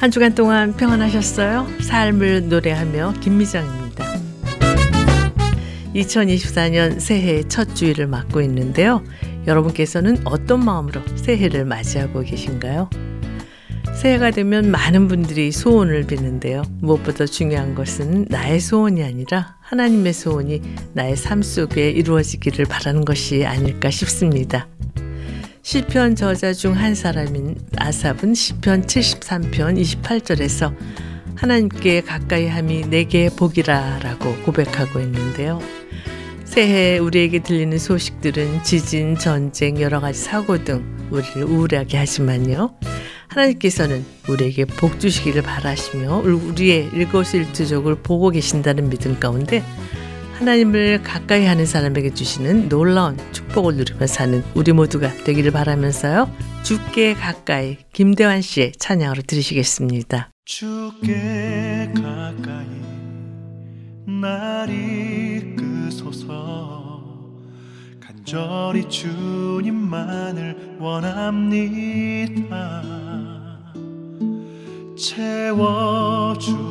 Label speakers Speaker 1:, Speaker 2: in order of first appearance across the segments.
Speaker 1: 한 주간 동안 평안하셨어요? 삶을 노래하며 김미정입니다. 2024년 새해 첫 주일을 맞고 있는데요. 여러분께서는 어떤 마음으로 새해를 맞이하고 계신가요? 새해가 되면 많은 분들이 소원을 비는데요. 무엇보다 중요한 것은 나의 소원이 아니라 하나님의 소원이 나의 삶 속에 이루어지기를 바라는 것이 아닐까 싶습니다. 시편 저자 중 한 사람인 아삽은 시편 73편 28절에서 하나님께 가까이 함이 내게 복이라라고 고백하고 있는데요. 새해 우리에게 들리는 소식들은 지진, 전쟁, 여러 가지 사고 등 우리를 우울하게 하지만요. 하나님께서는 우리에게 복 주시기를 바라시며 우리의 일거수일투족을 보고 계신다는 믿음 가운데 하나님을 가까이 하는 사람에게 주시는 놀라운 축복을 누리며 사는 우리 모두가 되기를 바라면서요. 주께 가까이 김대환 씨의 찬양으로 들으시겠습니다.
Speaker 2: 주께 가까이 날 이끄소서 간절히 주님만을 원합니다 채워주소서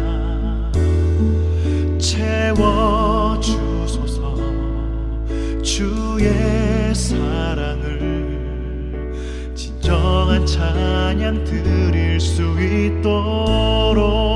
Speaker 2: 드릴 수 있도록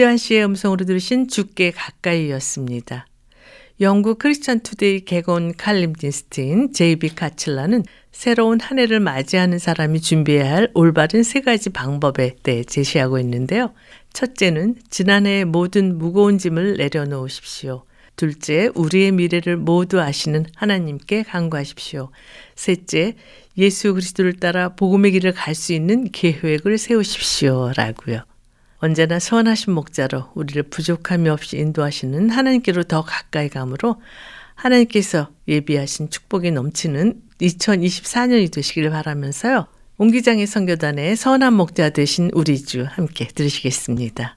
Speaker 1: 김대환 씨의 음성으로 들으신 주께 가까이였습니다. 영국 크리스천 투데이 객원 칼럼니스트인 제이비 카칠라는 새로운 한 해를 맞이하는 사람이 준비해야 할 올바른 세 가지 방법에 대해 제시하고 있는데요. 첫째는 지난해의 모든 무거운 짐을 내려놓으십시오. 둘째, 우리의 미래를 모두 아시는 하나님께 간구하십시오. 셋째, 예수 그리스도를 따라 복음의 길을 갈 수 있는 계획을 세우십시오. 라고요. 언제나 선하신 목자로 우리를 부족함이 없이 인도하시는 하나님께로 더 가까이 가므로 하나님께서 예비하신 축복이 넘치는 2024년이 되시길 바라면서요. 옹기장의 선교단의 선한 목자 되신 우리 주 함께 들으시겠습니다.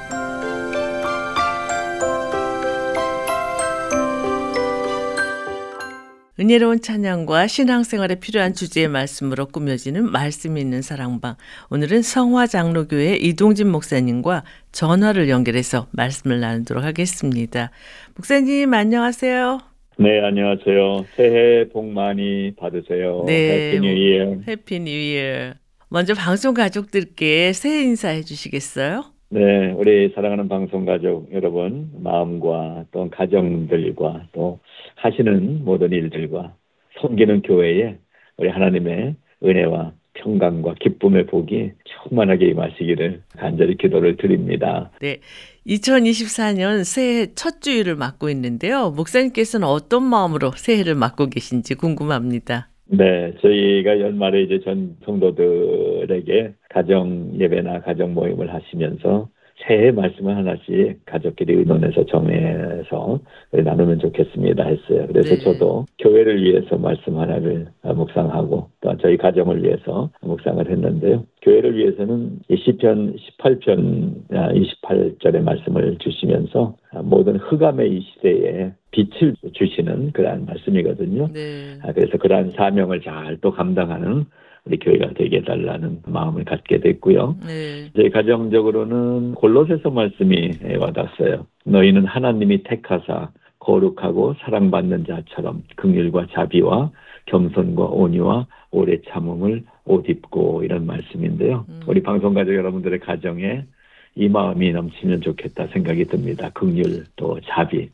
Speaker 1: 은혜로운 찬양과 신앙생활에 필요한 주제의 말씀으로 꾸며지는 말씀 있는 사랑방. 오늘은 성화장로교회 이동진 목사님과 전화를 연결해서 말씀을 나누도록 하겠습니다. 목사님 안녕하세요.
Speaker 3: 네, 안녕하세요. 새해 복 많이 받으세요.
Speaker 1: 네,
Speaker 3: Happy
Speaker 1: New Year. Happy New Year. 먼저 방송 가족들께 새해 인사해 주시겠어요?
Speaker 3: 네, 우리 사랑하는 방송 가족 여러분, 마음과 또 가정들과 또 하시는 모든 일들과 섬기는 교회에 우리 하나님의 은혜와 평강과 기쁨의 복이 충만하게 임하시기를 간절히 기도를 드립니다.
Speaker 1: 네. 2024년 새해 첫 주일을 맞고 있는데요. 목사님께서는 어떤 마음으로 새해를 맞고 계신지 궁금합니다.
Speaker 3: 네, 저희가 연말에 이제 전 성도들에게 가정 예배나 가정 모임을 하시면서 새해 말씀을 하나씩 가족끼리 의논해서 정해서 나누면 좋겠습니다 했어요. 그래서
Speaker 1: 네.
Speaker 3: 저도 교회를 위해서 말씀 하나를 묵상하고 또 저희 가정을 위해서 묵상을 했는데요. 교회를 위해서는 이 시편 18편 28절의 말씀을 주시면서 모든 흑암의 이 시대에 빛을 주시는 그러한 말씀이거든요.
Speaker 1: 네.
Speaker 3: 아, 그래서 그러한 사명을 잘 또 감당하는 우리 교회가 되게 해달라는 마음을 갖게 됐고요.
Speaker 1: 네.
Speaker 3: 저희 가정적으로는 골로새서 말씀이 와닿았어요. 너희는 하나님이 택하사 거룩하고 사랑받는 자처럼 긍휼과 자비와 겸손과 온유와 오래 참음을 옷 입고 이런 말씀인데요.
Speaker 1: 음.
Speaker 3: 우리 방송 가족 여러분들의 가정에 이 마음이 넘치면 좋겠다 생각이 듭니다. 긍휼 또 자비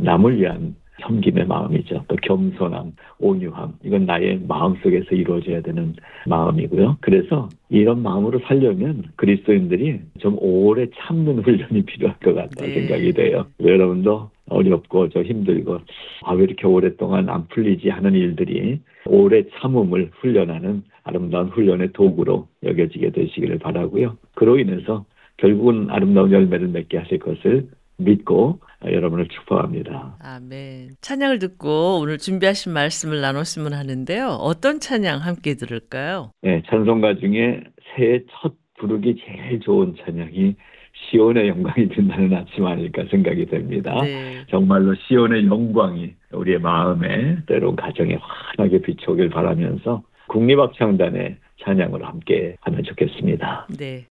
Speaker 3: 남을 위한 섬김의 마음이죠. 또 겸손함, 온유함. 이건 나의 마음 속에서 이루어져야 되는 마음이고요. 그래서 이런 마음으로 살려면 그리스도인들이 좀 오래 참는 훈련이 필요할 것 같다
Speaker 1: 네.
Speaker 3: 생각이 돼요. 여러분도 어렵고 저 힘들고 아 왜 이렇게 오랫동안 안 풀리지 하는 일들이 오래 참음을 훈련하는 아름다운 훈련의 도구로 여겨지게 되시기를 바라고요. 그로 인해서 결국은 아름다운 열매를 맺게 하실 것을 믿고 여러분을 축복합니다.
Speaker 1: 아멘. 찬양을 듣고 오늘 준비하신 말씀을 나눴으면 하는데요. 어떤 찬양 함께 들을까요?
Speaker 3: 네, 찬송가 중에 새해 첫 부르기 제일 좋은 찬양이 시온의 영광이 된다는 아침 아닐까 생각이 됩니다.
Speaker 1: 네.
Speaker 3: 정말로 시온의 영광이 우리의 마음에 때론 가정에 환하게 비춰오길 바라면서 국립합창단의 찬양으로 함께 하면 좋겠습니다.
Speaker 1: 네.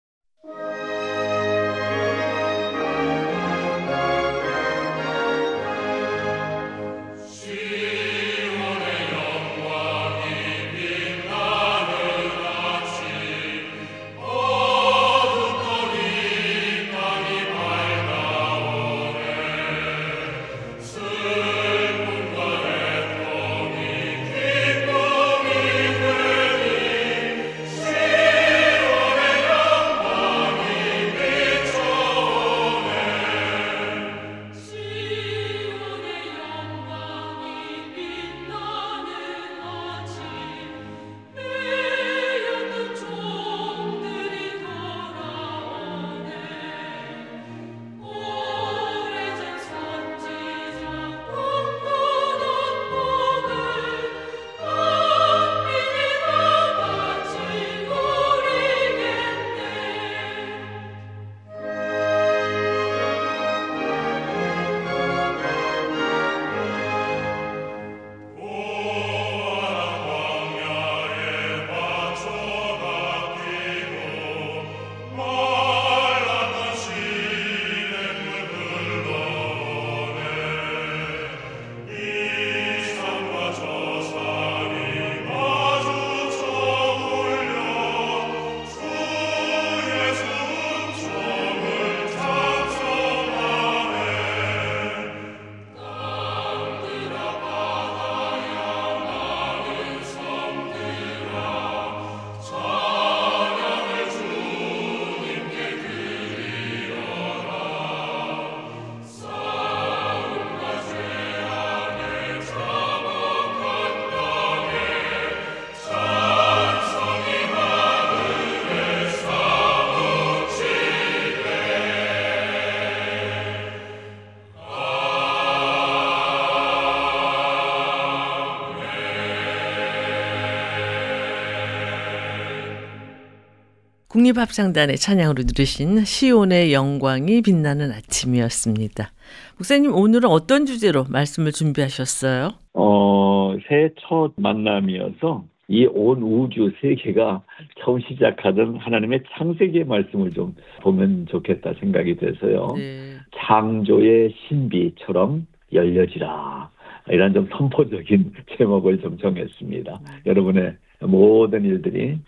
Speaker 1: 국립합창단의 찬양으로 들으신 시온의 영광이 빛나는 아침이었습니다. 목사님 오늘은 어떤 주제로 말씀을 준비하셨어요?
Speaker 3: 어, 새해 첫 만남이어서 이 온 우주 세계가 처음 시작하던 하나님의 창세기의 말씀을 좀 보면 좋겠다 생각이 돼서요.
Speaker 1: 네.
Speaker 3: 창조의 신비처럼 열려지라. 이런 좀 선포적인 제목을 좀 정했습니다. 여러분의 모든 일들이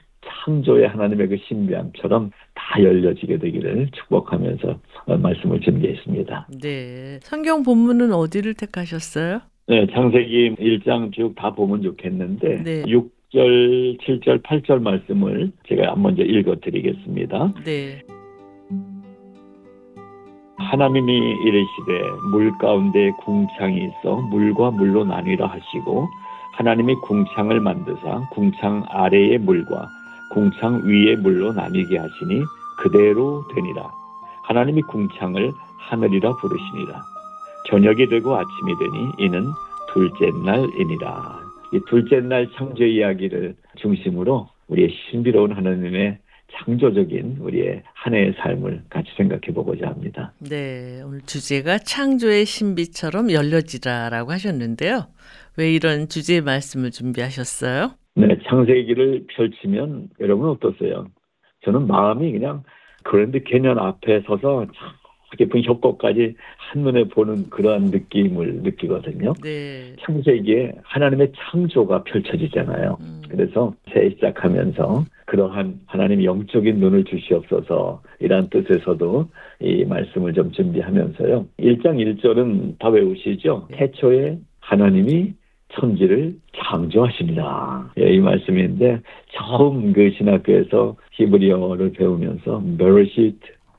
Speaker 3: 창조의 하나님의 그 신비함처럼 다 열려지게 되기를 축복하면서 어, 말씀을 준비했습니다.
Speaker 1: 네. 성경 본문은 어디를 택하셨어요?
Speaker 3: 네, 창세기 1장 쭉 다 보면 좋겠는데
Speaker 1: 네.
Speaker 3: 6절, 7절, 8절 말씀을 제가 먼저 읽어 드리겠습니다.
Speaker 1: 네.
Speaker 3: 하나님이 이르시되 물 가운데 궁창이 있어 물과 물로 나뉘라 하시고 하나님이 궁창을 만드사 궁창 아래의 물과 궁창 위의 물로 나뉘게 하시니 그대로 되니라 하나님이 궁창을 하늘이라 부르시니라. 저녁이 되고 아침이 되니 이는 둘째 날이니라. 이 둘째 날 창조 이야기를 중심으로 우리의 신비로운 하나님의 창조적인 우리의 한 해의 삶을 같이 생각해 보고자 합니다.
Speaker 1: 네, 오늘 주제가 창조의 신비처럼 열려지라라고 하셨는데요. 왜 이런 주제의 말씀을 준비하셨어요?
Speaker 3: 네, 창세기를 펼치면 여러분 어떠세요? 저는 마음이 그냥 그랜드 캐년 앞에 서서 참 깊은 협곡까지 한눈에 보는 그러한 느낌을 느끼거든요.
Speaker 1: 네.
Speaker 3: 창세기에 하나님의 창조가 펼쳐지잖아요.
Speaker 1: 음,
Speaker 3: 그래서 새해 시작하면서 그러한 하나님 영적인 눈을 주시옵소서 이란 뜻에서도 이 말씀을 좀 준비하면서요. 1장 1절은 다 외우시죠?
Speaker 1: 네.
Speaker 3: 태초에 하나님이 천지를 창조하십니다. 예, 이 말씀인데 처음 그 신학교에서 히브리어를 배우면서 בראשית,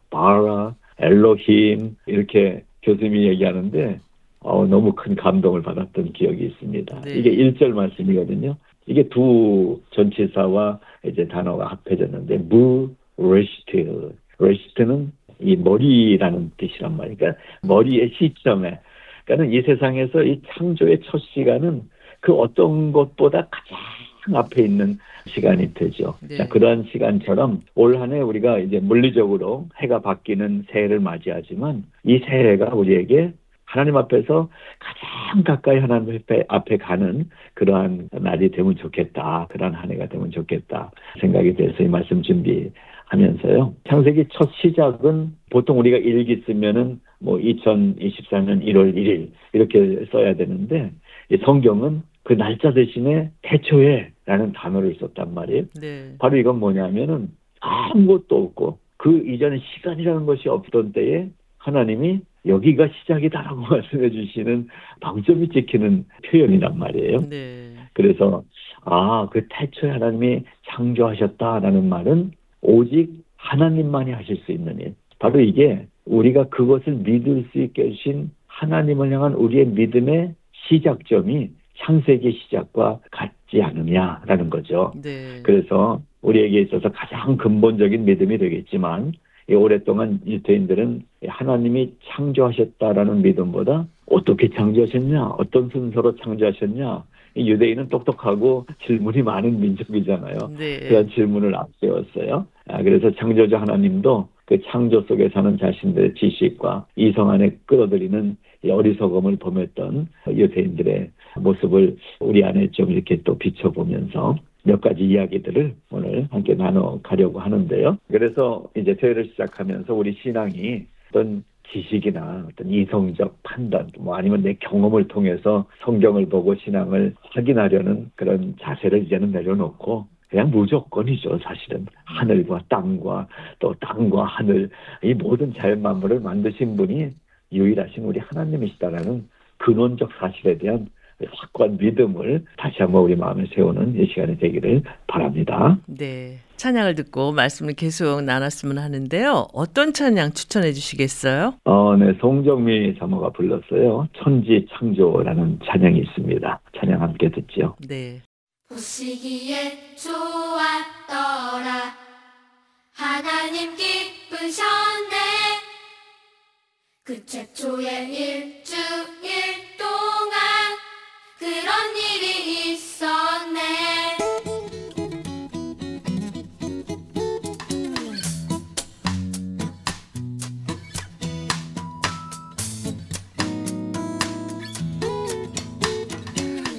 Speaker 3: ברא, אלוהים 이렇게 교수님이 얘기하는데 어, 너무 큰 감동을 받았던 기억이 있습니다.
Speaker 1: 네.
Speaker 3: 이게 1절 말씀이거든요. 이게 두 전치사와 이제 단어가 합해졌는데 ב ראשית ראשית는 이 머리라는 뜻이란 말이에요. 그러니까 머리의 시점에 그러니까 이 세상에서 이 창조의 첫 시간은 그 어떤 것보다 가장 앞에 있는 시간이 되죠.
Speaker 1: 네.
Speaker 3: 자, 그러한 시간처럼 올 한해 우리가 이제 물리적으로 해가 바뀌는 새해를 맞이하지만 이 새해가 우리에게 하나님 앞에서 가장 가까이 하나님 앞에, 앞에 가는 그러한 날이 되면 좋겠다. 그러한 한 해가 되면 좋겠다. 생각이 돼서 이 말씀 준비 하면서요. 창세기 첫 시작은 보통 우리가 일기 쓰면은 뭐 2024년 1월 1일 이렇게 써야 되는데 이 성경은 그 날짜 대신에 태초에라는 단어를 썼단 말이에요.
Speaker 1: 네.
Speaker 3: 바로 이건 뭐냐면은 아무것도 없고 그 이전에 시간이라는 것이 없던 때에 하나님이 여기가 시작이다라고 말씀해 주시는 방점이 찍히는 표현이란 말이에요.
Speaker 1: 네.
Speaker 3: 그래서 아, 그 태초에 하나님이 창조하셨다라는 말은 오직 하나님만이 하실 수 있는 일. 바로 이게 우리가 그것을 믿을 수 있게 해주신 하나님을 향한 우리의 믿음의 시작점이 창세기 시작과 같지 않느냐라는 거죠.
Speaker 1: 네.
Speaker 3: 그래서 우리에게 있어서 가장 근본적인 믿음이 되겠지만 이 오랫동안 유대인들은 하나님이 창조하셨다라는 믿음보다 어떻게 창조하셨냐, 어떤 순서로 창조하셨냐. 이 유대인은 똑똑하고 질문이 많은 민족이잖아요.
Speaker 1: 네.
Speaker 3: 그런 질문을 앞세웠어요. 아, 그래서 창조주 하나님도 그 창조 속에 사는 자신들의 지식과 이성 안에 끌어들이는 이 어리석음을 범했던 유대인들의 모습을 우리 안에 좀 이렇게 또 비춰보면서 몇 가지 이야기들을 오늘 함께 나눠 가려고 하는데요. 그래서 이제 새해를 시작하면서 우리 신앙이 어떤 지식이나 어떤 이성적 판단, 뭐 아니면 내 경험을 통해서 성경을 보고 신앙을 확인하려는 그런 자세를 이제는 내려놓고 그냥 무조건이죠, 사실은. 하늘과 땅과 또 땅과 하늘, 이 모든 자연 만물을 만드신 분이 유일하신 우리 하나님이시다라는 근원적 사실에 대한 확고한 믿음을 다시 한번 우리 마음에 세우는 이 시간이 되기를 바랍니다.
Speaker 1: 네. 찬양을 듣고 말씀을 계속 나눴으면 하는데요. 어떤 찬양 추천해 주시겠어요?
Speaker 3: 어, 네, 송정미 자모가 불렀어요. 천지 창조라는 찬양이 있습니다. 찬양 함께 듣죠.
Speaker 1: 네.
Speaker 4: 보시기에 좋았더라 하나님 기쁘셨네 그 최초의 일주일 그런 일이 있었네.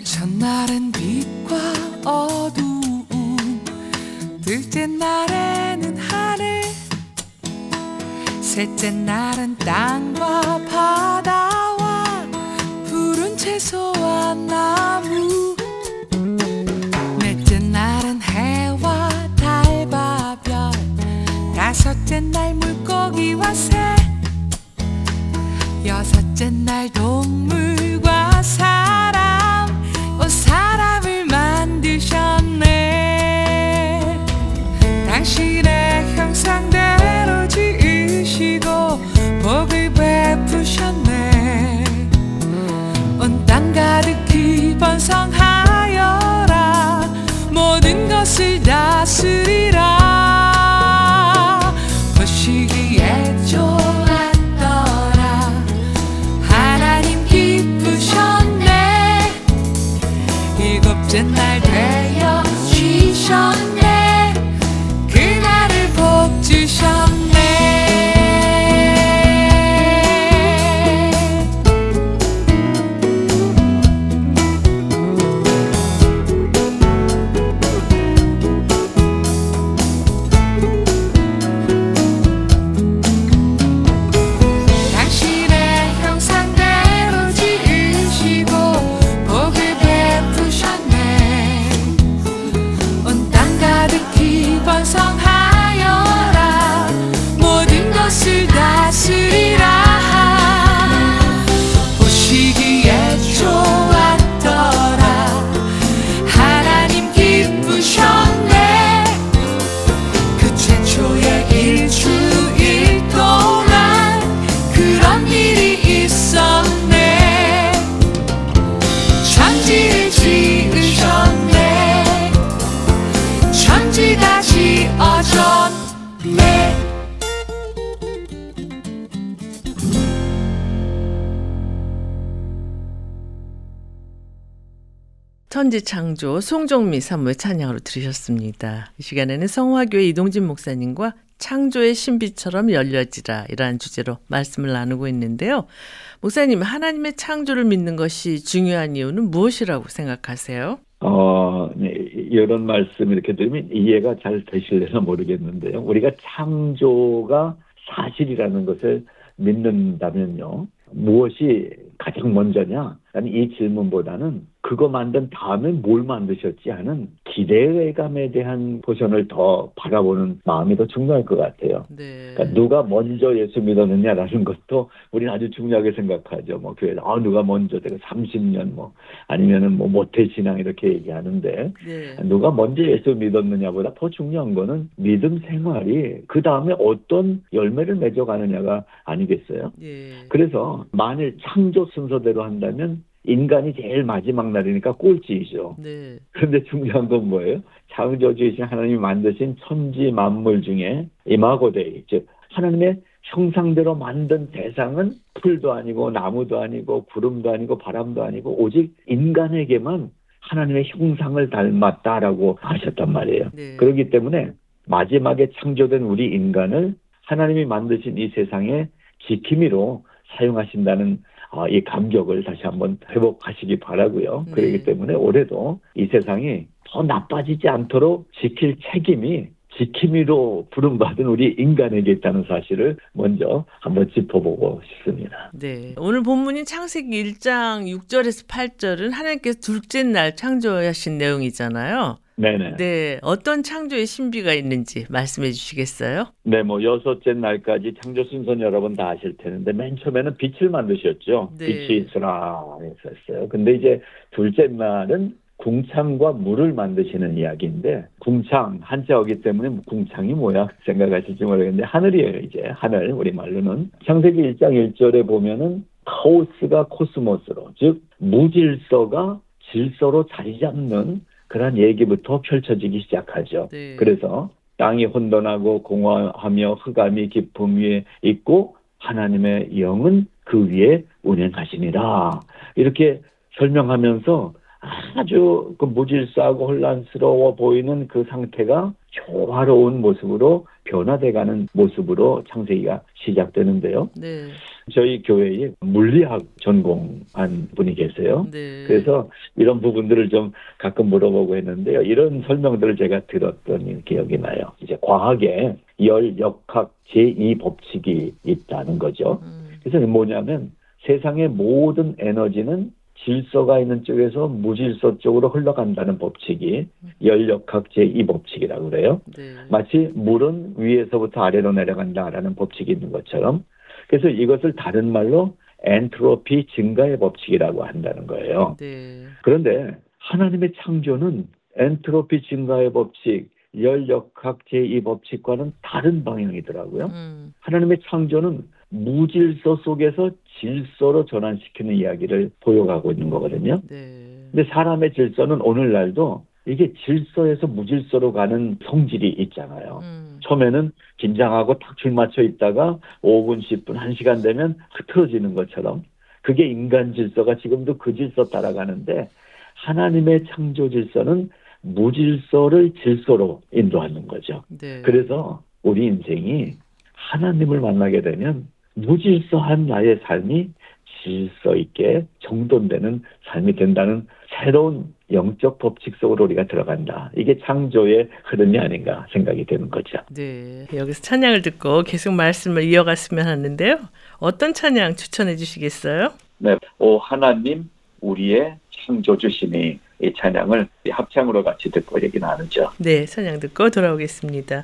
Speaker 5: 첫날은 빛과 어두움 둘째 날에는 하늘 셋째 날은 땅과 푸른 채소와 나무. 넷째 날은 해와 달과 별 다섯째 날 물고기와 새 여섯째 날 동물 assurirá.
Speaker 1: 천지창조 송정미 사무의 찬양으로 들으셨습니다. 이 시간에는 성화교회 이동진 목사님과 창조의 신비처럼 열려지라 이라는 주제로 말씀을 나누고 있는데요. 목사님, 하나님의 창조를 믿는 것이 중요한 이유는 무엇이라고 생각하세요?
Speaker 3: 어, 네, 이런 말씀 이렇게 들으면 이해가 잘 되실려나 모르겠는데요. 우리가 창조가 사실이라는 것을 믿는다면요. 무엇이 가장 먼저냐? 이 질문보다는 그거 만든 다음에 뭘 만드셨지 하는 기대감에 대한 포션을 더 바라보는 마음이 더 중요할 것 같아요.
Speaker 1: 네.
Speaker 3: 그러니까 누가 먼저 예수 믿었느냐라는 것도 우리는 아주 중요하게 생각하죠. 뭐 교회 아 누가 먼저 내가 30년 뭐 아니면은 뭐 모태 신앙 이렇게 얘기하는데
Speaker 1: 네.
Speaker 3: 누가 먼저 예수 믿었느냐보다 더 중요한 거는 믿음 생활이 그 다음에 어떤 열매를 맺어가느냐가 아니겠어요?
Speaker 1: 예.
Speaker 3: 그래서 만일 창조 순서대로 한다면 인간이 제일 마지막 날이니까 꼴찌이죠.
Speaker 1: 네.
Speaker 3: 그런데 중요한 건 뭐예요? 창조주이신 하나님이 만드신 천지 만물 중에 이마고데이, 즉 하나님의 형상대로 만든 대상은 풀도 아니고 나무도 아니고 구름도 아니고 바람도 아니고 오직 인간에게만 하나님의 형상을 닮았다라고 하셨단 말이에요.
Speaker 1: 네.
Speaker 3: 그렇기 때문에 마지막에 창조된 우리 인간을 하나님이 만드신 이 세상의 지킴이로 사용하신다는 어, 이 감격을 다시 한번 회복하시기 바라고요.
Speaker 1: 네.
Speaker 3: 그렇기 때문에 올해도 이 세상이 더 나빠지지 않도록 지킬 책임이 지킴이로 부름받은 우리 인간에게 있다는 사실을 먼저 한번 짚어보고 싶습니다.
Speaker 1: 네. 오늘 본문인 창세기 1장 6절에서 8절은 하나님께서 둘째 날 창조하신 내용이잖아요.
Speaker 3: 네네.
Speaker 1: 네. 어떤 창조의 신비가 있는지 말씀해 주시겠어요?
Speaker 3: 네, 뭐 여섯째 날까지 창조 순서는 여러분 다 아실 텐데 맨 처음에는 빛을 만드셨죠.
Speaker 1: 네.
Speaker 3: 빛이 있으라 했었어요. 근데 이제 둘째 날은 궁창과 물을 만드시는 이야기인데 궁창 한자어기 때문에 궁창이 뭐야 생각하실지 모르겠는데 하늘이에요 이제 하늘 우리 말로는 창세기 1장 1절에 보면은 카오스가 코스모스로 즉 무질서가 질서로 자리 잡는 그런 얘기부터 펼쳐지기 시작하죠.
Speaker 1: 네.
Speaker 3: 그래서 땅이 혼돈하고 공허하며 흑암이 깊음 위에 있고 하나님의 영은 그 위에 운행하시니라. 이렇게 설명하면서 아주 그 무질서하고 혼란스러워 보이는 그 상태가 조화로운 모습으로 변화돼가는 모습으로 창세기가 시작되는데요.
Speaker 1: 네.
Speaker 3: 저희 교회에 물리학 전공한 분이 계세요.
Speaker 1: 네.
Speaker 3: 그래서 이런 부분들을 좀 가끔 물어보고 했는데요. 이런 설명들을 제가 들었던 기억이 나요. 이제 과학에 열 역학 제2 법칙이 있다는 거죠.
Speaker 1: 음,
Speaker 3: 그래서 뭐냐면 세상의 모든 에너지는 질서가 있는 쪽에서 무질서 쪽으로 흘러간다는 법칙이 열역학 제2법칙이라고 그래요.
Speaker 1: 네.
Speaker 3: 마치 물은 위에서부터 아래로 내려간다라는 법칙이 있는 것처럼 그래서 이것을 다른 말로 엔트로피 증가의 법칙이라고 한다는 거예요.
Speaker 1: 네.
Speaker 3: 그런데 하나님의 창조는 엔트로피 증가의 법칙, 열역학 제2법칙과는 다른 방향이더라고요.
Speaker 1: 음,
Speaker 3: 하나님의 창조는 무질서 속에서 질서로 전환시키는 이야기를 보여가고 있는 거거든요.
Speaker 1: 네.
Speaker 3: 근데 사람의 질서는 오늘날도 이게 질서에서 무질서로 가는 성질이 있잖아요.
Speaker 1: 음,
Speaker 3: 처음에는 긴장하고 탁줄 맞춰 있다가 5분, 10분, 1시간 되면 흐트러지는 것처럼 그게 인간 질서가 지금도 그 질서 따라가는데 하나님의 창조 질서는 무질서를 질서로 인도하는 거죠.
Speaker 1: 네.
Speaker 3: 그래서 우리 인생이 하나님을 만나게 되면 무질서한 나의 삶이 질서 있게 정돈되는 삶이 된다는 새로운 영적 법칙 속으로 우리가 들어간다. 이게 창조의 흐름이 아닌가 생각이 되는 거죠.
Speaker 1: 네. 여기서 찬양을 듣고 계속 말씀을 이어갔으면 하는데요. 어떤 찬양 추천해 주시겠어요?
Speaker 3: 네, 오 하나님 우리의 창조주시니 이 찬양을 합창으로 같이 듣고 얘기 나누죠.
Speaker 1: 네, 찬양 듣고 돌아오겠습니다.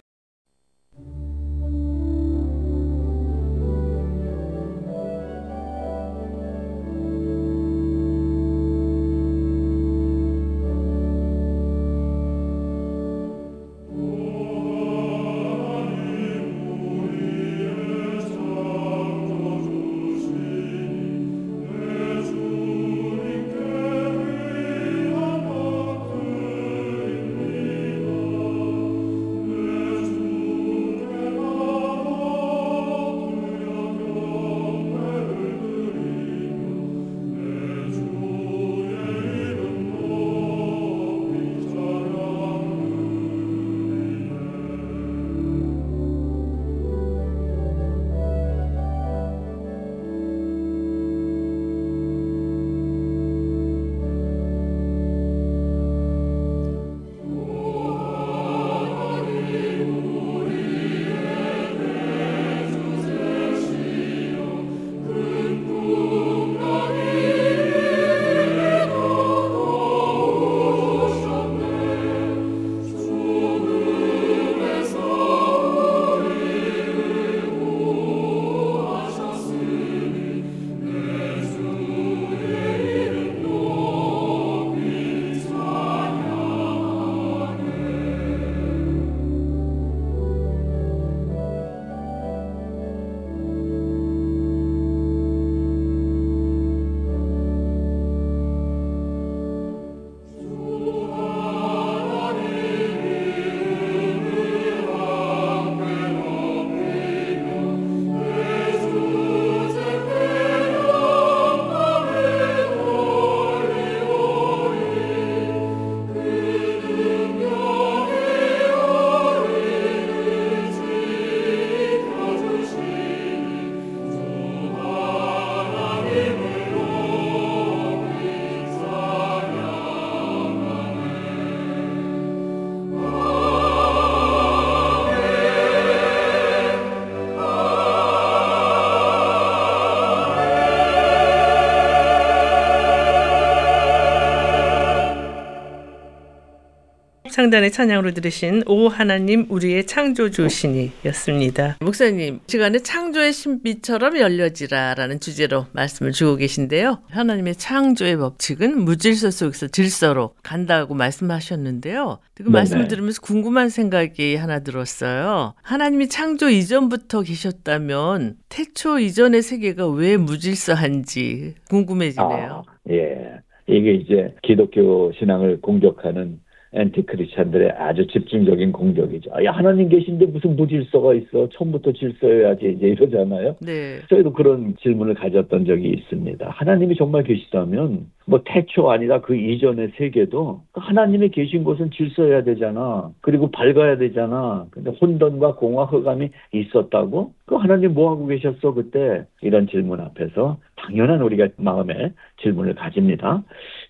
Speaker 1: 상단의 찬양으로 들으신 오 하나님 우리의 창조주시니였습니다. 목사님 시간에 창조의 신비처럼 열려지라라는 주제로 말씀을 주고 계신데요. 하나님의 창조의 법칙은 무질서 속에서 질서로 간다고 말씀하셨는데요. 그
Speaker 3: 네네.
Speaker 1: 말씀을 들으면서 궁금한 생각이 하나 들었어요. 하나님이 창조 이전부터 계셨다면 태초 이전의 세계가 왜 무질서한지 궁금해지네요.
Speaker 3: 아, 예. 이게 이제 기독교 신앙을 공격하는 엔티크리스찬들의 아주 집중적인 공격이죠. 아, 야, 하나님 계신데 무슨 무질서가 있어? 처음부터 질서여야지 이제 이러잖아요.
Speaker 1: 네.
Speaker 3: 저희도 그런 질문을 가졌던 적이 있습니다. 하나님이 정말 계시다면 뭐 태초 아니라 그 이전의 세계도 그 하나님이 계신 곳은 질서여야 되잖아. 그리고 밝아야 되잖아. 근데 혼돈과 공허 흑암이 있었다고? 그 하나님 뭐 하고 계셨어 그때? 이런 질문 앞에서 당연한 우리가 마음에 질문을 가집니다.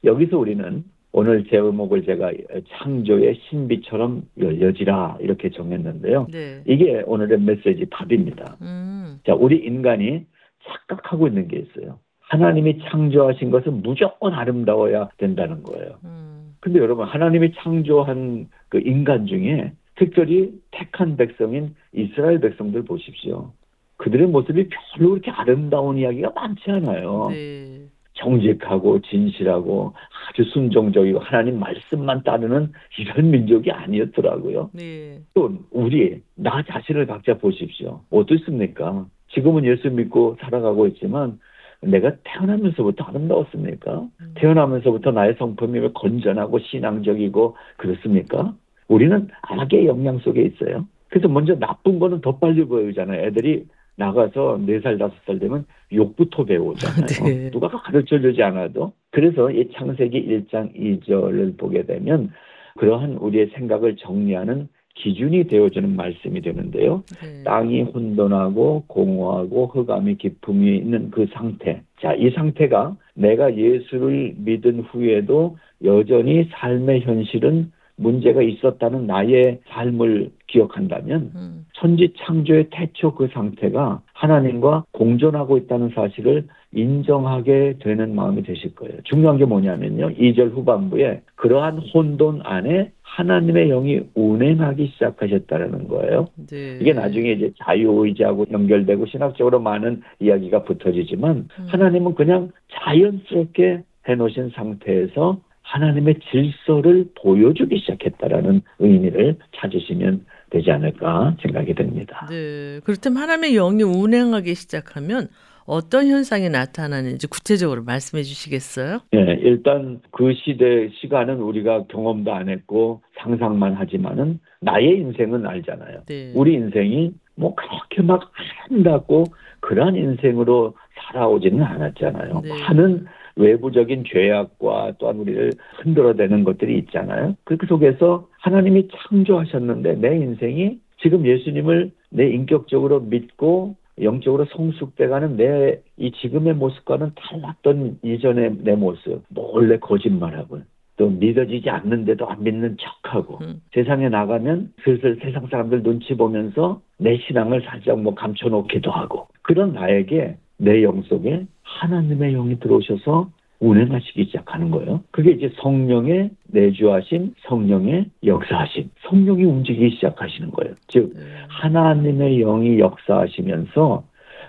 Speaker 3: 여기서 우리는 오늘 제목을 제가 창조의 신비처럼 열려지라 이렇게 정했는데요.
Speaker 1: 네.
Speaker 3: 이게 오늘의 메시지 답입니다.
Speaker 1: 음.
Speaker 3: 자, 우리 인간이 착각하고 있는 게 있어요. 하나님이 창조하신 것은 무조건 아름다워야 된다는 거예요.
Speaker 1: 음.
Speaker 3: 근데 여러분, 하나님이 창조한 그 인간 중에 특별히 택한 백성인 이스라엘 백성들 보십시오. 그들의 모습이 별로 그렇게 아름다운 이야기가 많지 않아요.
Speaker 1: 네.
Speaker 3: 정직하고 진실하고 아주 순종적이고 하나님 말씀만 따르는 이런 민족이 아니었더라고요.
Speaker 1: 네.
Speaker 3: 또 우리 나 자신을 각자 보십시오. 어떻습니까? 지금은 예수 믿고 살아가고 있지만 내가 태어나면서부터 아름다웠습니까? 태어나면서부터 나의 성품이 왜 건전하고 신앙적이고 그렇습니까? 우리는 악의 영향 속에 있어요. 그래서 먼저 나쁜 거는 더 빨리 보여주잖아요. 애들이 나가서 네 살 다섯 살 되면 욕부터 배우잖아요.
Speaker 1: 네.
Speaker 3: 누가 가르쳐 주지 않아도. 그래서 이 창세기 1장 2절을 보게 되면 그러한 우리의 생각을 정리하는 기준이 되어주는 말씀이 되는데요.
Speaker 1: 네.
Speaker 3: 땅이 혼돈하고 공허하고 흑암이 깊음이 있는 그 상태. 자, 이 상태가 내가 예수를 믿은 후에도 여전히 삶의 현실은 문제가 있었다는 나의 삶을 기억한다면
Speaker 1: 음,
Speaker 3: 천지 창조의 태초 그 상태가 하나님과 공존하고 있다는 사실을 인정하게 되는 마음이 되실 거예요. 중요한 게 뭐냐면요. 2절 후반부에 그러한 혼돈 안에 하나님의 영이 운행하기 시작하셨다라는 거예요.
Speaker 1: 네.
Speaker 3: 이게 나중에 이제 자유의지하고 연결되고 신학적으로 많은 이야기가 붙어지지만
Speaker 1: 음.
Speaker 3: 하나님은 그냥 자연스럽게 해놓으신 상태에서 하나님의 질서를 보여주기 시작했다라는 의미를 찾으시면 되지 않을까 생각이 듭니다.
Speaker 1: 네. 그렇다면 하나님의 영이 운행하기 시작하면 어떤 현상이 나타나는지 구체적으로 말씀해 주시겠어요?
Speaker 3: 예, 일단 그 시대 시간은 우리가 경험도 안 했고 상상만 하지만은 나의 인생은 알잖아요.
Speaker 1: 네.
Speaker 3: 우리 인생이 뭐 그렇게 막 아름답고 그런 인생으로 살아오지는 않았잖아요.
Speaker 1: 네.
Speaker 3: 많은 외부적인 죄악과 또한 우리를 흔들어대는 것들이 있잖아요. 그 속에서 하나님이 창조하셨는데 내 인생이 지금 예수님을 내 인격적으로 믿고 영적으로 성숙돼가는 내 이 지금의 모습과는 달랐던 이전의 내 모습 몰래 거짓말하고 또 믿어지지 않는데도 안 믿는 척하고
Speaker 1: 음.
Speaker 3: 세상에 나가면 슬슬 세상 사람들 눈치 보면서 내 신앙을 살짝 뭐 감춰놓기도 하고 그런 나에게 내 영 속에 하나님의 영이 들어오셔서 운행하시기 시작하는 거예요. 그게 이제 성령의 내주하신 성령의 역사하심, 성령이 움직이기 시작하시는 거예요. 즉
Speaker 1: 네.
Speaker 3: 하나님의 영이 역사하시면서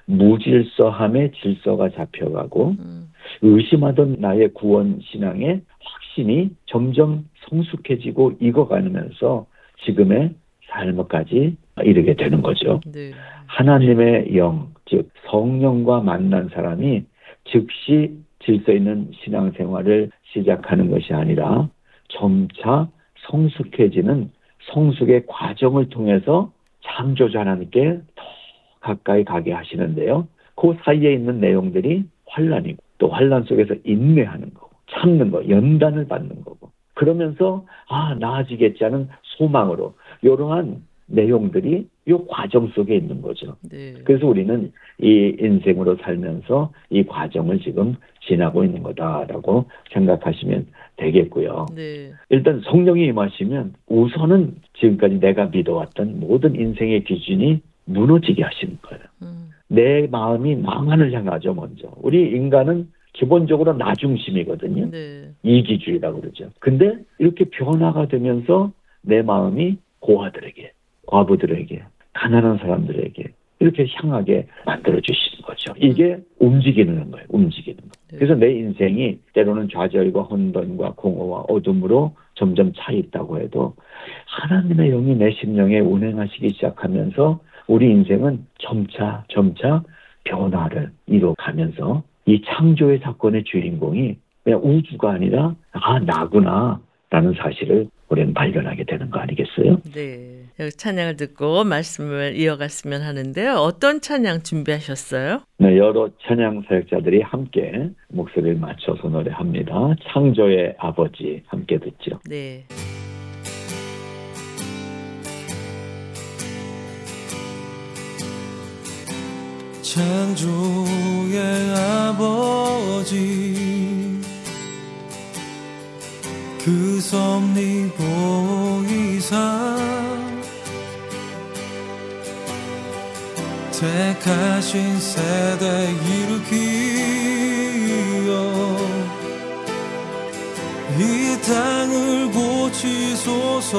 Speaker 3: 무질서함의 질서가 잡혀가고
Speaker 1: 음,
Speaker 3: 의심하던 나의 구원 신앙의 확신이 점점 성숙해지고 익어가면서 지금의 삶까지 이르게 되는 거죠.
Speaker 1: 네.
Speaker 3: 하나님의 영, 즉 성령과 만난 사람이 즉시 질서 있는 신앙생활을 시작하는 것이 아니라 점차 성숙해지는 성숙의 과정을 통해서 창조주 하나님께 더 가까이 가게 하시는데요. 그 사이에 있는 내용들이 환란이고 또 환란 속에서 인내하는 거고 참는 거, 연단을 받는 거고 그러면서 아 나아지겠지 하는 소망으로 이러한 내용들이 이 과정 속에 있는 거죠.
Speaker 1: 네.
Speaker 3: 그래서 우리는 이 인생으로 살면서 이 과정을 지금 지나고 있는 거다라고 생각하시면 되겠고요.
Speaker 1: 네.
Speaker 3: 일단 성령이 임하시면 우선은 지금까지 내가 믿어왔던 모든 인생의 기준이 무너지게 하시는 거예요.
Speaker 1: 음,
Speaker 3: 내 마음이 망한을 향하죠, 먼저. 우리 인간은 기본적으로 나 중심이거든요.
Speaker 1: 네.
Speaker 3: 이기주의라고 그러죠. 근데 이렇게 변화가 되면서 내 마음이 고아들에게, 과부들에게, 가난한 사람들에게 이렇게 향하게 만들어 주시는 거죠. 이게 움직이는 거예요. 움직이는 거.
Speaker 1: 네.
Speaker 3: 그래서 내 인생이 때로는 좌절과 혼돈과 공허와 어둠으로 점점 차 있다고 해도 하나님의 영이 내 심령에 운행하시기 시작하면서 우리 인생은 점차 점차 변화를 이뤄가면서 이 창조의 사건의 주인공이 그냥 우주가 아니라 아 나구나 라는 사실을 우리는 발견하게 되는 거 아니겠어요?
Speaker 1: 네. 여기 찬양을 듣고 말씀을 이어갔으면 하는데요. 어떤 찬양 준비하셨어요?
Speaker 3: 네, 여러 찬양 사역자들이 함께 목소리를 맞춰서 노래합니다. 창조의 아버지 함께 듣죠.
Speaker 1: 네.
Speaker 2: 창조의 아버지 그 섭리 보이사 택하신 세대 일으키어 이 땅을 고치소서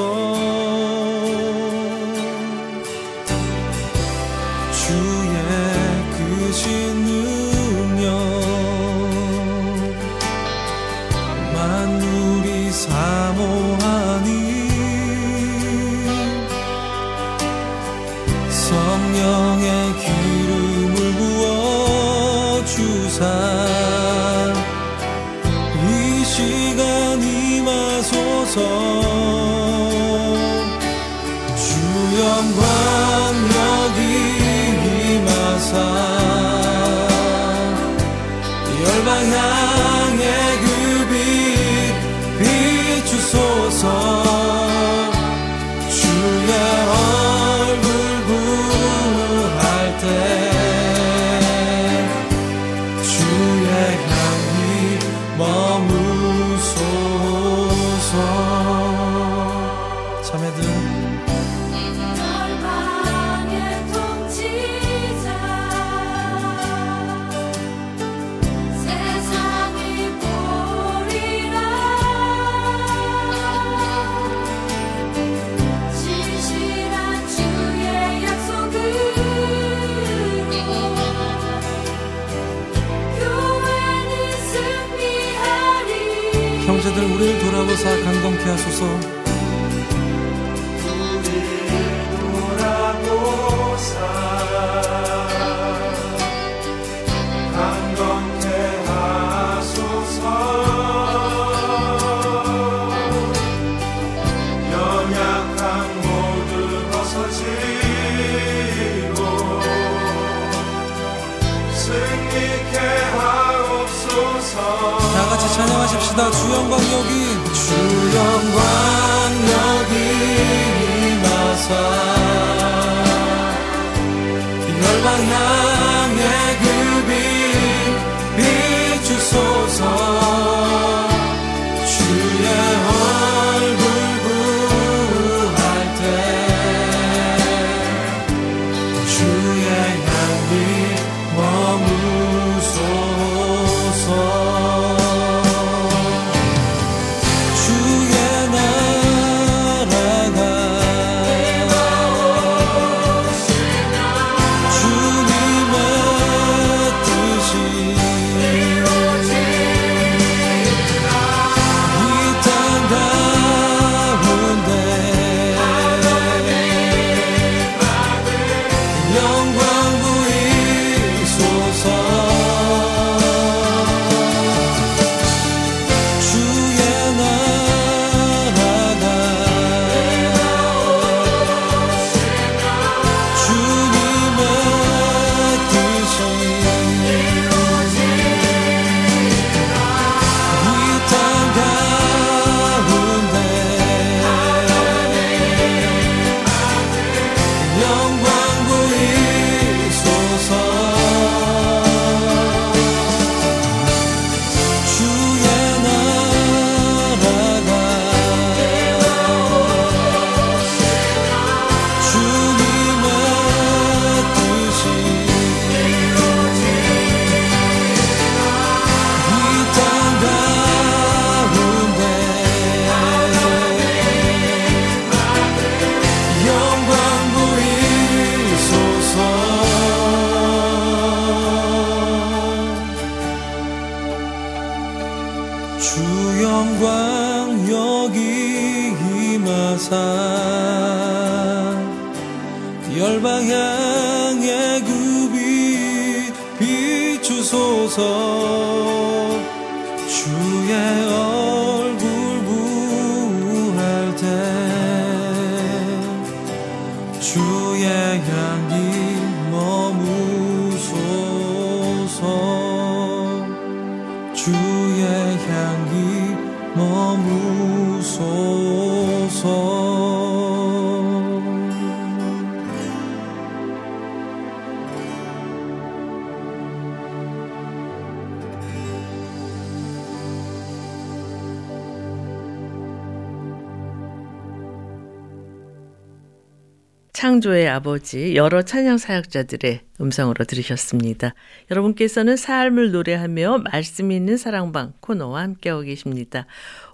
Speaker 1: 창조의 아버지 여러 찬양 사역자들의 음성으로 들으셨습니다. 여러분께서는 삶을 노래하며 말씀 있는 사랑방 코너와 함께하고 계십니다.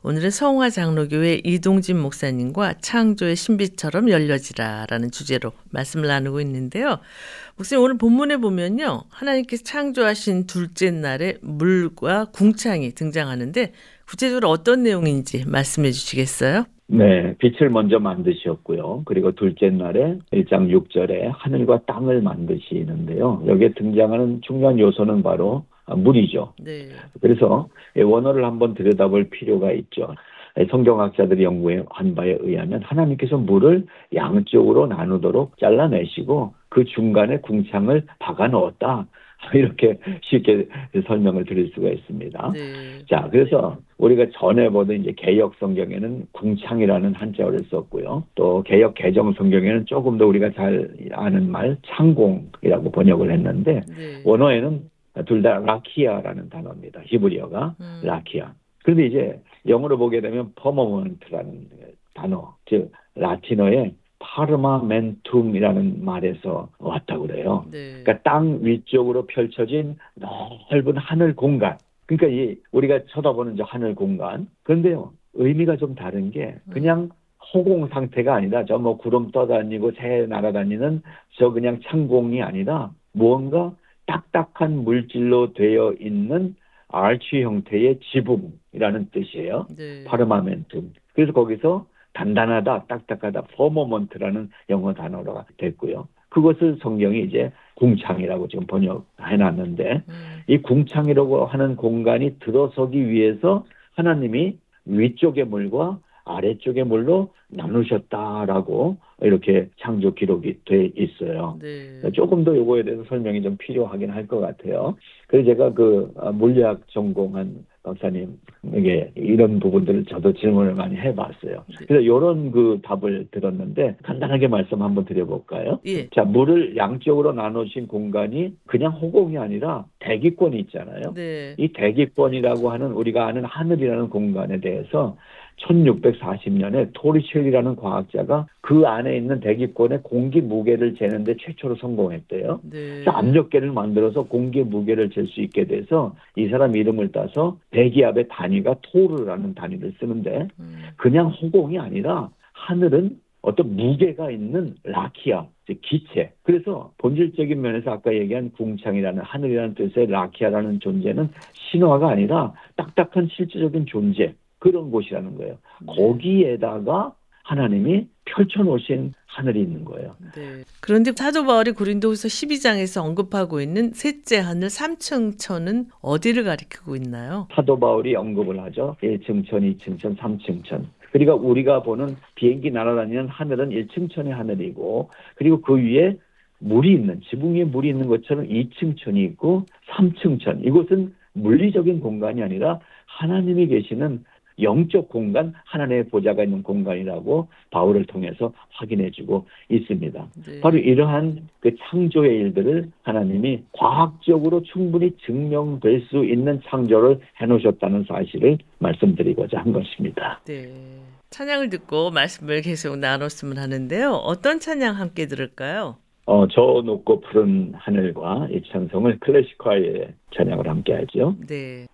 Speaker 1: 오늘은 성화 장로교회 이동진 목사님과 창조의 신비처럼 열려지라라는 주제로 말씀을 나누고 있는데요. 목사님 오늘 본문에 보면요. 하나님께서 창조하신 둘째 날에 물과 궁창이 등장하는데 구체적으로 어떤 내용인지 말씀해 주시겠어요?
Speaker 3: 네, 빛을 먼저 만드셨고요. 그리고 둘째 날에 1장 6절에 하늘과 땅을 만드시는데요. 여기에 등장하는 중요한 요소는 바로 물이죠.
Speaker 1: 네.
Speaker 3: 그래서 원어를 한번 들여다볼 필요가 있죠. 성경학자들이 연구한 바에 의하면 하나님께서 물을 양쪽으로 나누도록 잘라내시고 그 중간에 궁창을 박아 넣었다. 이렇게 쉽게 설명을 드릴 수가 있습니다.
Speaker 1: 네.
Speaker 3: 자, 그래서 우리가 전에 보던 이제 개역 성경에는 궁창이라는 한자어를 썼고요. 또 개역 개정 성경에는 조금 더 우리가 잘 아는 말 창공이라고 번역을 했는데
Speaker 1: 네.
Speaker 3: 원어에는 둘 다 רקיע라는 단어입니다. 히브리어가
Speaker 1: 음.
Speaker 3: רקיע. 그런데 이제 영어로 보게 되면 firmament라는 단어, 즉 라틴어의 firmamentum이라는 말에서 왔다고 그래요.
Speaker 1: 네.
Speaker 3: 그러니까 땅 위쪽으로 펼쳐진 넓은 하늘 공간. 그러니까 이 우리가 쳐다보는 저 하늘 공간. 그런데요 의미가 좀 다른 게 그냥 허공 상태가 아니라 저뭐 구름 떠다니고 새 날아다니는 저 그냥 창공이 아니라 무언가 딱딱한 물질로 되어 있는 아치 형태의 지붕이라는 뜻이에요.
Speaker 1: 네.
Speaker 3: firmamentum. 그래서 거기서 단단하다, 딱딱하다, firmament라는 영어 단어가 됐고요. 그것을 성경이 이제 궁창이라고 지금 번역해 놨는데
Speaker 1: 음,
Speaker 3: 이 궁창이라고 하는 공간이 들어서기 위해서 하나님이 위쪽의 물과 아래쪽의 물로 나누셨다라고 이렇게 창조 기록이 돼 있어요.
Speaker 1: 네.
Speaker 3: 조금 더 요거에 대해서 설명이 좀 필요하긴 할 것 같아요. 그래서 제가 그 아, 물리학 전공한 박사님에게 이런 부분들을 저도 질문을 많이 해봤어요.
Speaker 1: 네.
Speaker 3: 그래서 이런 그 답을 들었는데 간단하게 말씀 한번 드려볼까요?
Speaker 1: 예.
Speaker 3: 자, 물을 양쪽으로 나누신 공간이 그냥 허공이 아니라 대기권이 있잖아요.
Speaker 1: 네.
Speaker 3: 이 대기권이라고 하는 우리가 아는 하늘이라는 공간에 대해서 1640년에 토리첼이라는 과학자가 그 안에 있는 대기권의 공기 무게를 재는데 최초로 성공했대요.
Speaker 1: 네.
Speaker 3: 압력계를 만들어서 공기 무게를 잴 수 있게 돼서 이 사람 이름을 따서 대기압의 단위가 토르라는 단위를 쓰는데
Speaker 1: 음,
Speaker 3: 그냥 허공이 아니라 하늘은 어떤 무게가 있는 라키아, 즉 기체. 그래서 본질적인 면에서 아까 얘기한 궁창이라는 하늘이라는 뜻의 라키아라는 존재는 신화가 아니라 딱딱한 실제적인 존재 그런 곳이라는 거예요. 거기에다가 하나님이 펼쳐놓으신 하늘이 있는 거예요.
Speaker 1: 네. 그런데 사도 바울이 고린도후서 12장에서 언급하고 있는 셋째 하늘 3층 천은 어디를 가리키고 있나요?
Speaker 3: 사도 바울이 언급을 하죠. 1층 천, 2층 천, 3층 천. 그러니까 우리가 보는 비행기 날아다니는 하늘은 1층 천의 하늘이고 그리고 그 위에 물이 있는 지붕 위에 물이 있는 것처럼 2층 천이 있고 3층 천. 이곳은 물리적인 공간이 아니라 하나님이 계시는 영적 공간, 하나님의 보좌가 있는 공간이라고 바울을 통해서 확인해주고 있습니다.
Speaker 1: 네.
Speaker 3: 바로 이러한 그 창조의 일들을 하나님이 과학적으로 충분히 증명될 수 있는 창조를 해놓으셨다는 사실을 말씀드리고자 한 것입니다.
Speaker 1: 네. 찬양을 듣고 말씀을 계속 나눴으면 하는데요. 어떤 찬양 함께 들을까요?
Speaker 3: 어, 저 높고 푸른 하늘과 이 찬송을 클래식화의 찬양을 함께 하죠.
Speaker 1: 네.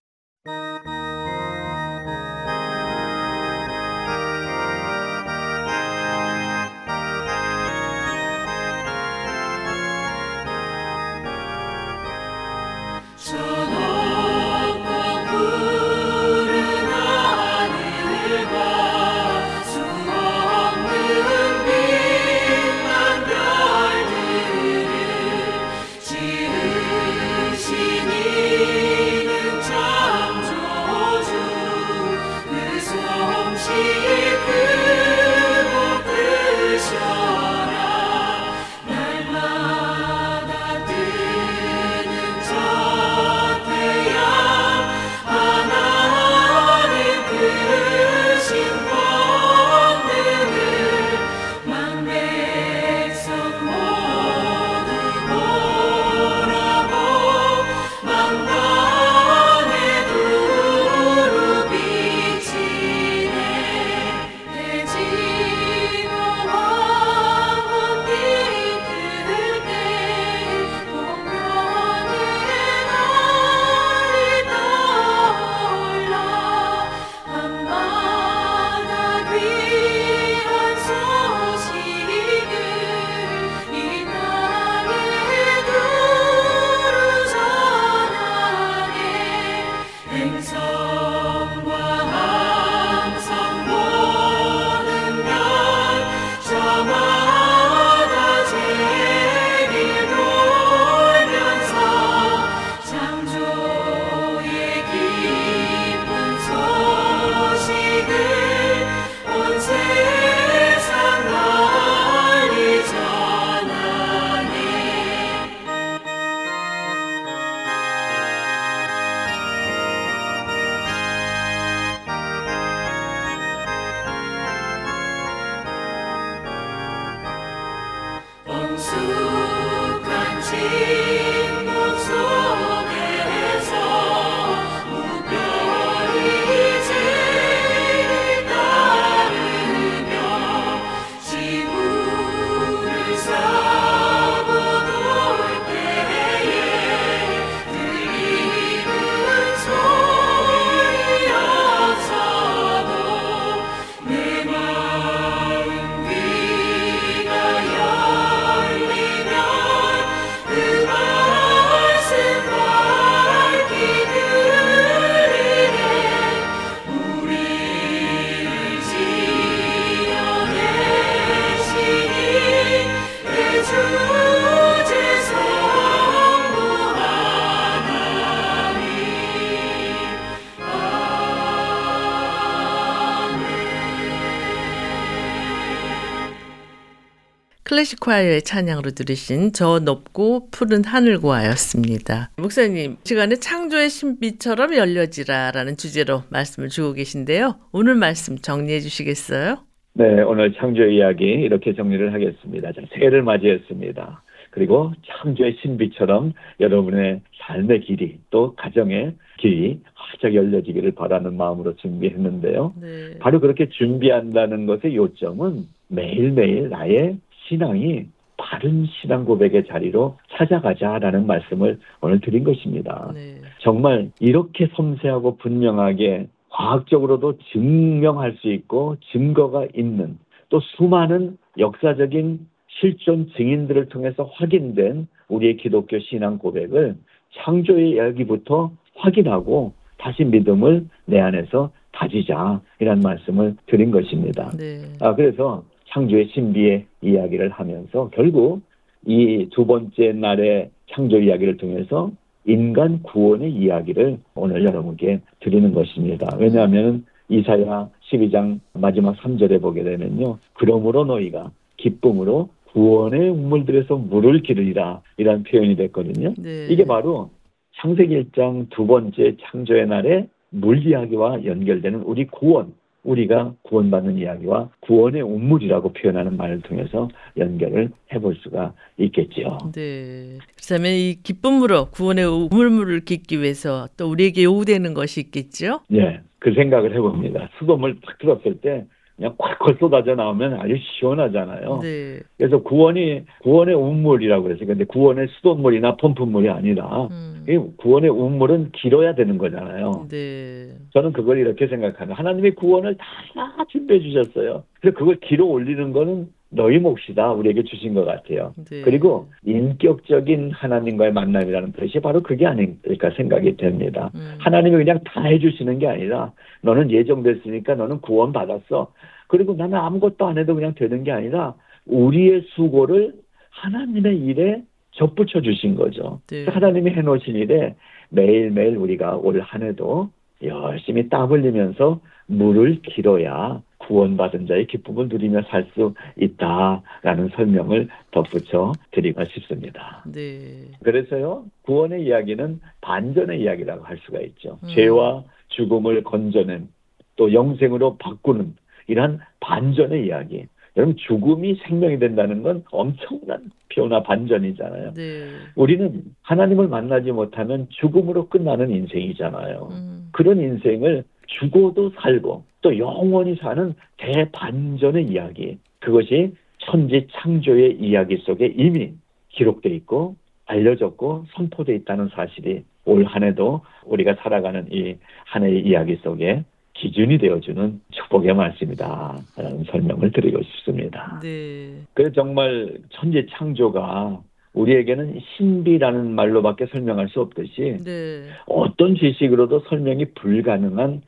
Speaker 1: 클래식 콰이어의 찬양으로 들으신 저 높고 푸른 하늘과였습니다. 목사님, 시간에 창조의 신비처럼 열려지라라는 주제로 말씀을 주고 계신데요. 오늘 말씀 정리해 주시겠어요?
Speaker 3: 네, 오늘 창조 이야기 이렇게 정리를 하겠습니다. 자, 새해를 맞이했습니다. 그리고 창조의 신비처럼 여러분의 삶의 길이 또 가정의 길이 활짝 열려지기를 바라는 마음으로 준비했는데요.
Speaker 1: 네.
Speaker 3: 바로 그렇게 준비한다는 것의 요점은 매일매일 나의 신앙이 바른 신앙 고백의 자리로 찾아가자라는 말씀을 오늘 드린 것입니다.
Speaker 1: 네.
Speaker 3: 정말 이렇게 섬세하고 분명하게 과학적으로도 증명할 수 있고 증거가 있는 또 수많은 역사적인 실존 증인들을 통해서 확인된 우리의 기독교 신앙 고백을 창조의 이야기부터 확인하고 다시 믿음을 내 안에서 다지자 이런 말씀을 드린 것입니다.
Speaker 1: 네.
Speaker 3: 아 그래서 창조의 신비의 이야기를 하면서 결국 이 두 번째 날의 창조 이야기를 통해서 인간 구원의 이야기를 오늘 여러분께 드리는 것입니다. 왜냐하면 이사야 12장 마지막 3절에 보게 되면요. 그러므로 너희가 기쁨으로 구원의 우물들에서 물을 기르리라 이런 표현이 됐거든요.
Speaker 1: 네.
Speaker 3: 이게 바로 창세기 1장 두 번째 창조의 날에 물 이야기와 연결되는 우리 구원, 우리가 구원받는 이야기와 구원의 운물이라고 표현하는 말을 통해서 연결을 해볼 수가 있겠지요.
Speaker 1: 네. 그렇다면 이 기쁨으로 구원의 우물물을 깃기 위해서 또 우리에게 요구되는 것이 있겠죠?
Speaker 3: 예, 그 생각을 해봅니다. 수돗물 탁 틀었을 때 그냥 콸콸 쏟아져 나오면 아주 시원하잖아요.
Speaker 1: 네.
Speaker 3: 그래서 구원이 구원의 운물이라고 그랬어요. 근데 구원의 수돗물이나 펌프물이 아니라
Speaker 1: 음.
Speaker 3: 이 구원의 운물은 길어야 되는 거잖아요.
Speaker 1: 네.
Speaker 3: 저는 그걸 이렇게 생각하는 하나님이 구원을 다 준비해 주셨어요. 그래서 그걸 길어 올리는 거는 너희 몫이다 우리에게 주신 것 같아요.
Speaker 1: 네.
Speaker 3: 그리고 인격적인 하나님과의 만남이라는 것이 바로 그게 아닐까 생각이 됩니다.
Speaker 1: 음.
Speaker 3: 하나님이 그냥 다 해주시는 게 아니라 너는 예정됐으니까 너는 구원 받았어. 그리고 나는 아무것도 안 해도 그냥 되는 게 아니라 우리의 수고를 하나님의 일에 접붙여 주신 거죠.
Speaker 1: 네.
Speaker 3: 하나님이 해놓으신 일에 매일매일 우리가 올 한 해도 열심히 땀 흘리면서 물을 길어야 구원받은 자의 기쁨을 누리며 살 수 있다라는 설명을 덧붙여 드리고 싶습니다.
Speaker 1: 네.
Speaker 3: 그래서요, 구원의 이야기는 반전의 이야기라고 할 수가 있죠.
Speaker 1: 음.
Speaker 3: 죄와 죽음을 건져낸 또 영생으로 바꾸는 이러한 반전의 이야기. 여러분, 죽음이 생명이 된다는 건 엄청난 표나 반전이잖아요.
Speaker 1: 네.
Speaker 3: 우리는 하나님을 만나지 못하면 죽음으로 끝나는 인생이잖아요.
Speaker 1: 음.
Speaker 3: 그런 인생을 죽어도 살고 또 영원히 사는 대반전의 이야기. 그것이 천지 창조의 이야기 속에 이미 기록돼 있고 알려졌고 선포돼 있다는 사실이 올 한 해도 우리가 살아가는 이 한 해의 이야기 속에 기준이 되어주는 축복의 말씀이다. 라는 설명을 드리고 싶습니다.
Speaker 1: 네.
Speaker 3: 그래서 정말 천지 창조가 우리에게는 신비라는 말로밖에 설명할 수 없듯이
Speaker 1: 네.
Speaker 3: 어떤 지식으로도 설명이 불가능한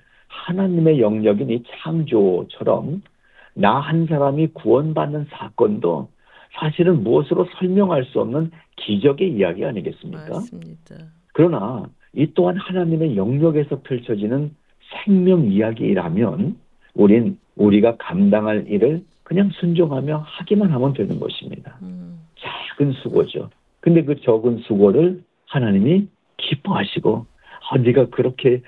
Speaker 3: 하나님의 영역인 이 창조처럼 나 한 사람이 구원받는 사건도 사실은 무엇으로 설명할 수 없는 기적의 이야기 아니겠습니까?
Speaker 1: 맞습니다.
Speaker 3: 그러나 이 또한 하나님의 영역에서 펼쳐지는 생명 이야기라면 우린 우리가 감당할 일을 그냥 순종하며 하기만 하면 되는 것입니다.
Speaker 1: 음.
Speaker 3: 작은 수고죠. 근데 그 적은 수고를 하나님이 기뻐하시고 아, 네가 그렇게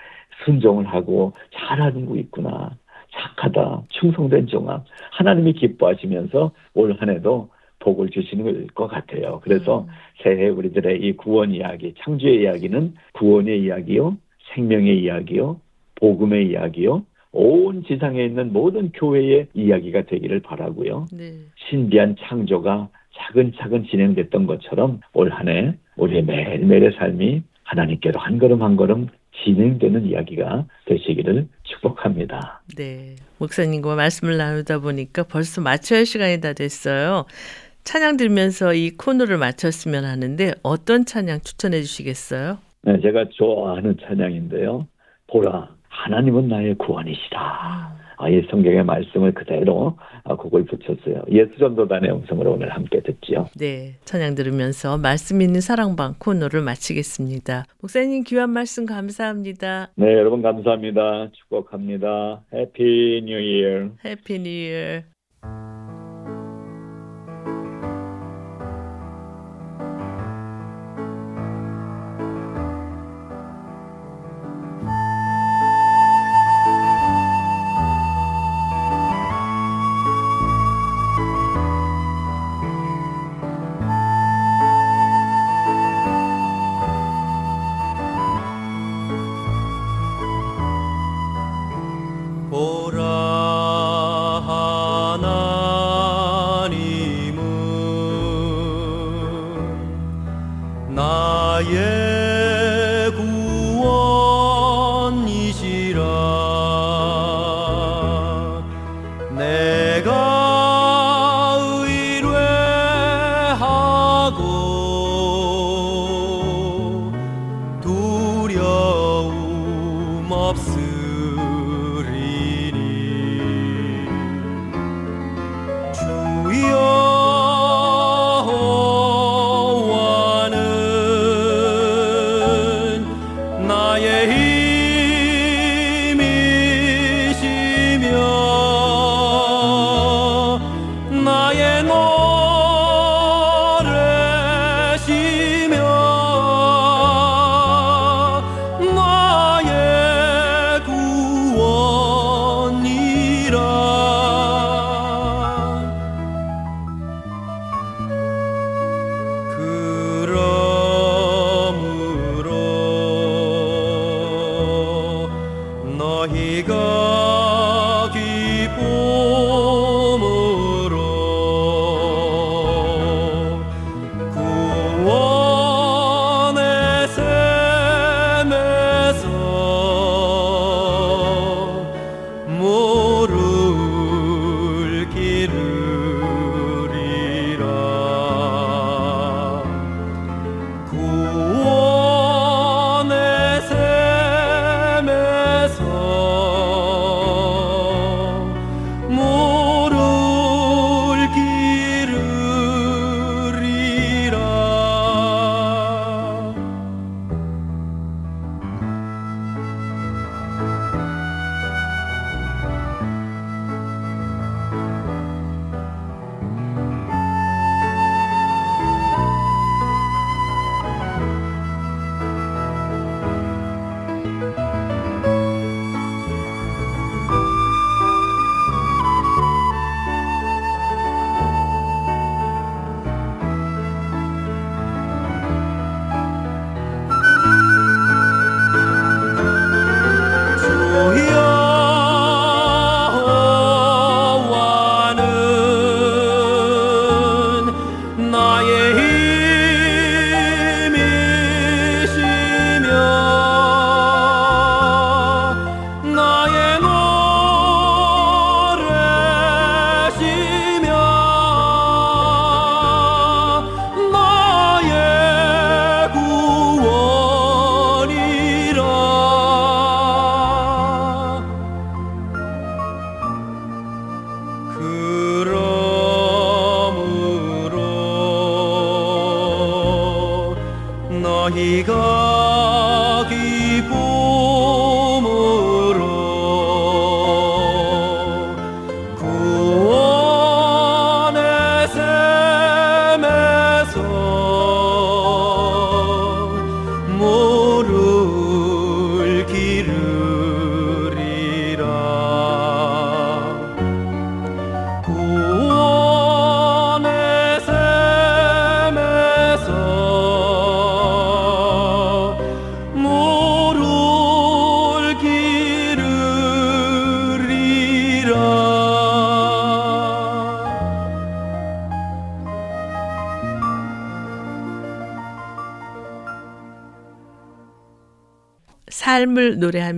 Speaker 3: 순종을 하고 잘하는 거 있구나. 착하다. 충성된 종아. 하나님이 기뻐하시면서 올 한 해도 복을 주시는 것 같아요. 그래서
Speaker 1: 음.
Speaker 3: 새해 우리들의 이 구원 이야기, 창조의 이야기는 구원의 이야기요, 생명의 이야기요, 복음의 이야기요, 온 지상에 있는 모든 교회의 이야기가 되기를 바라고요.
Speaker 1: 네.
Speaker 3: 신비한 창조가 차근차근 진행됐던 것처럼 올 한해 우리의 매일매일의 삶이 하나님께로 한 걸음 한 걸음 진행되는 이야기가 되시기를 축복합니다.
Speaker 1: 네. 목사님과 말씀을 나누다 보니까 벌써 마쳐야 할 시간이 다 됐어요. 찬양 들면서 이 코너를 마쳤으면 하는데 어떤 찬양 추천해 주시겠어요?
Speaker 3: 네, 제가 좋아하는 찬양인데요. 보라, 하나님은 나의 구원이시다. 아, 이 성경의 말씀을 그대로 아, 그걸 붙였어요. 예수전도단의 음성으로 오늘 함께 듣지요.
Speaker 1: 네. 찬양 들으면서 말씀 있는 사랑방 코너를 마치겠습니다. 목사님 귀한 말씀 감사합니다.
Speaker 3: 네, 여러분 감사합니다. 축복합니다.
Speaker 6: Happy New Year. Happy New Year.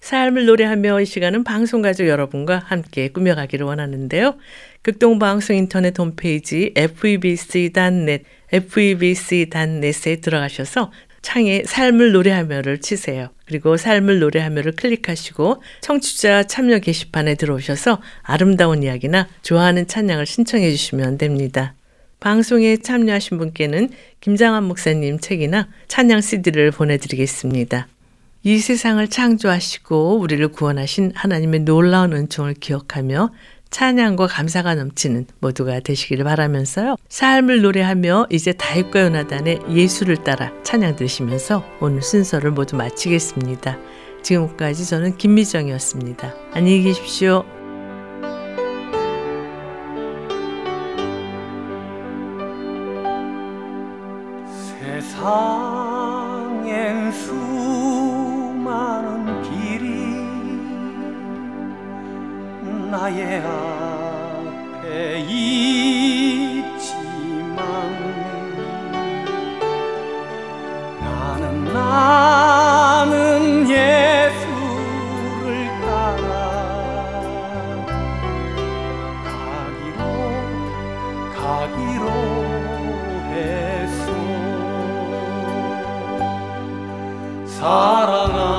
Speaker 1: 삶을 노래하며 이 시간은 방송가족 여러분과 함께 꾸며가기를 원하는데요. 극동방송 인터넷 홈페이지 febc.net, febc.net에 들어가셔서 창에 삶을 노래하며를 치세요. 그리고 삶을 노래하며를 클릭하시고 청취자 참여 게시판에 들어오셔서 아름다운 이야기나 좋아하는 찬양을 신청해 주시면 됩니다. 방송에 참여하신 분께는 김장한 목사님 책이나 찬양 CD를 보내드리겠습니다. 이 세상을 창조하시고 우리를 구원하신 하나님의 놀라운 은총을 기억하며 찬양과 감사가 넘치는 모두가 되시기를 바라면서요. 삶을 노래하며 이제 다윗과 요나단의 예수를 따라 찬양 들으시면서 오늘 순서를 모두 마치겠습니다. 지금까지 저는 김미정이었습니다. 안녕히 계십시오.
Speaker 7: 세상 나의 앞에 있지만 나는 나는 예수를 따라 가기로 가기로 했소. 사랑하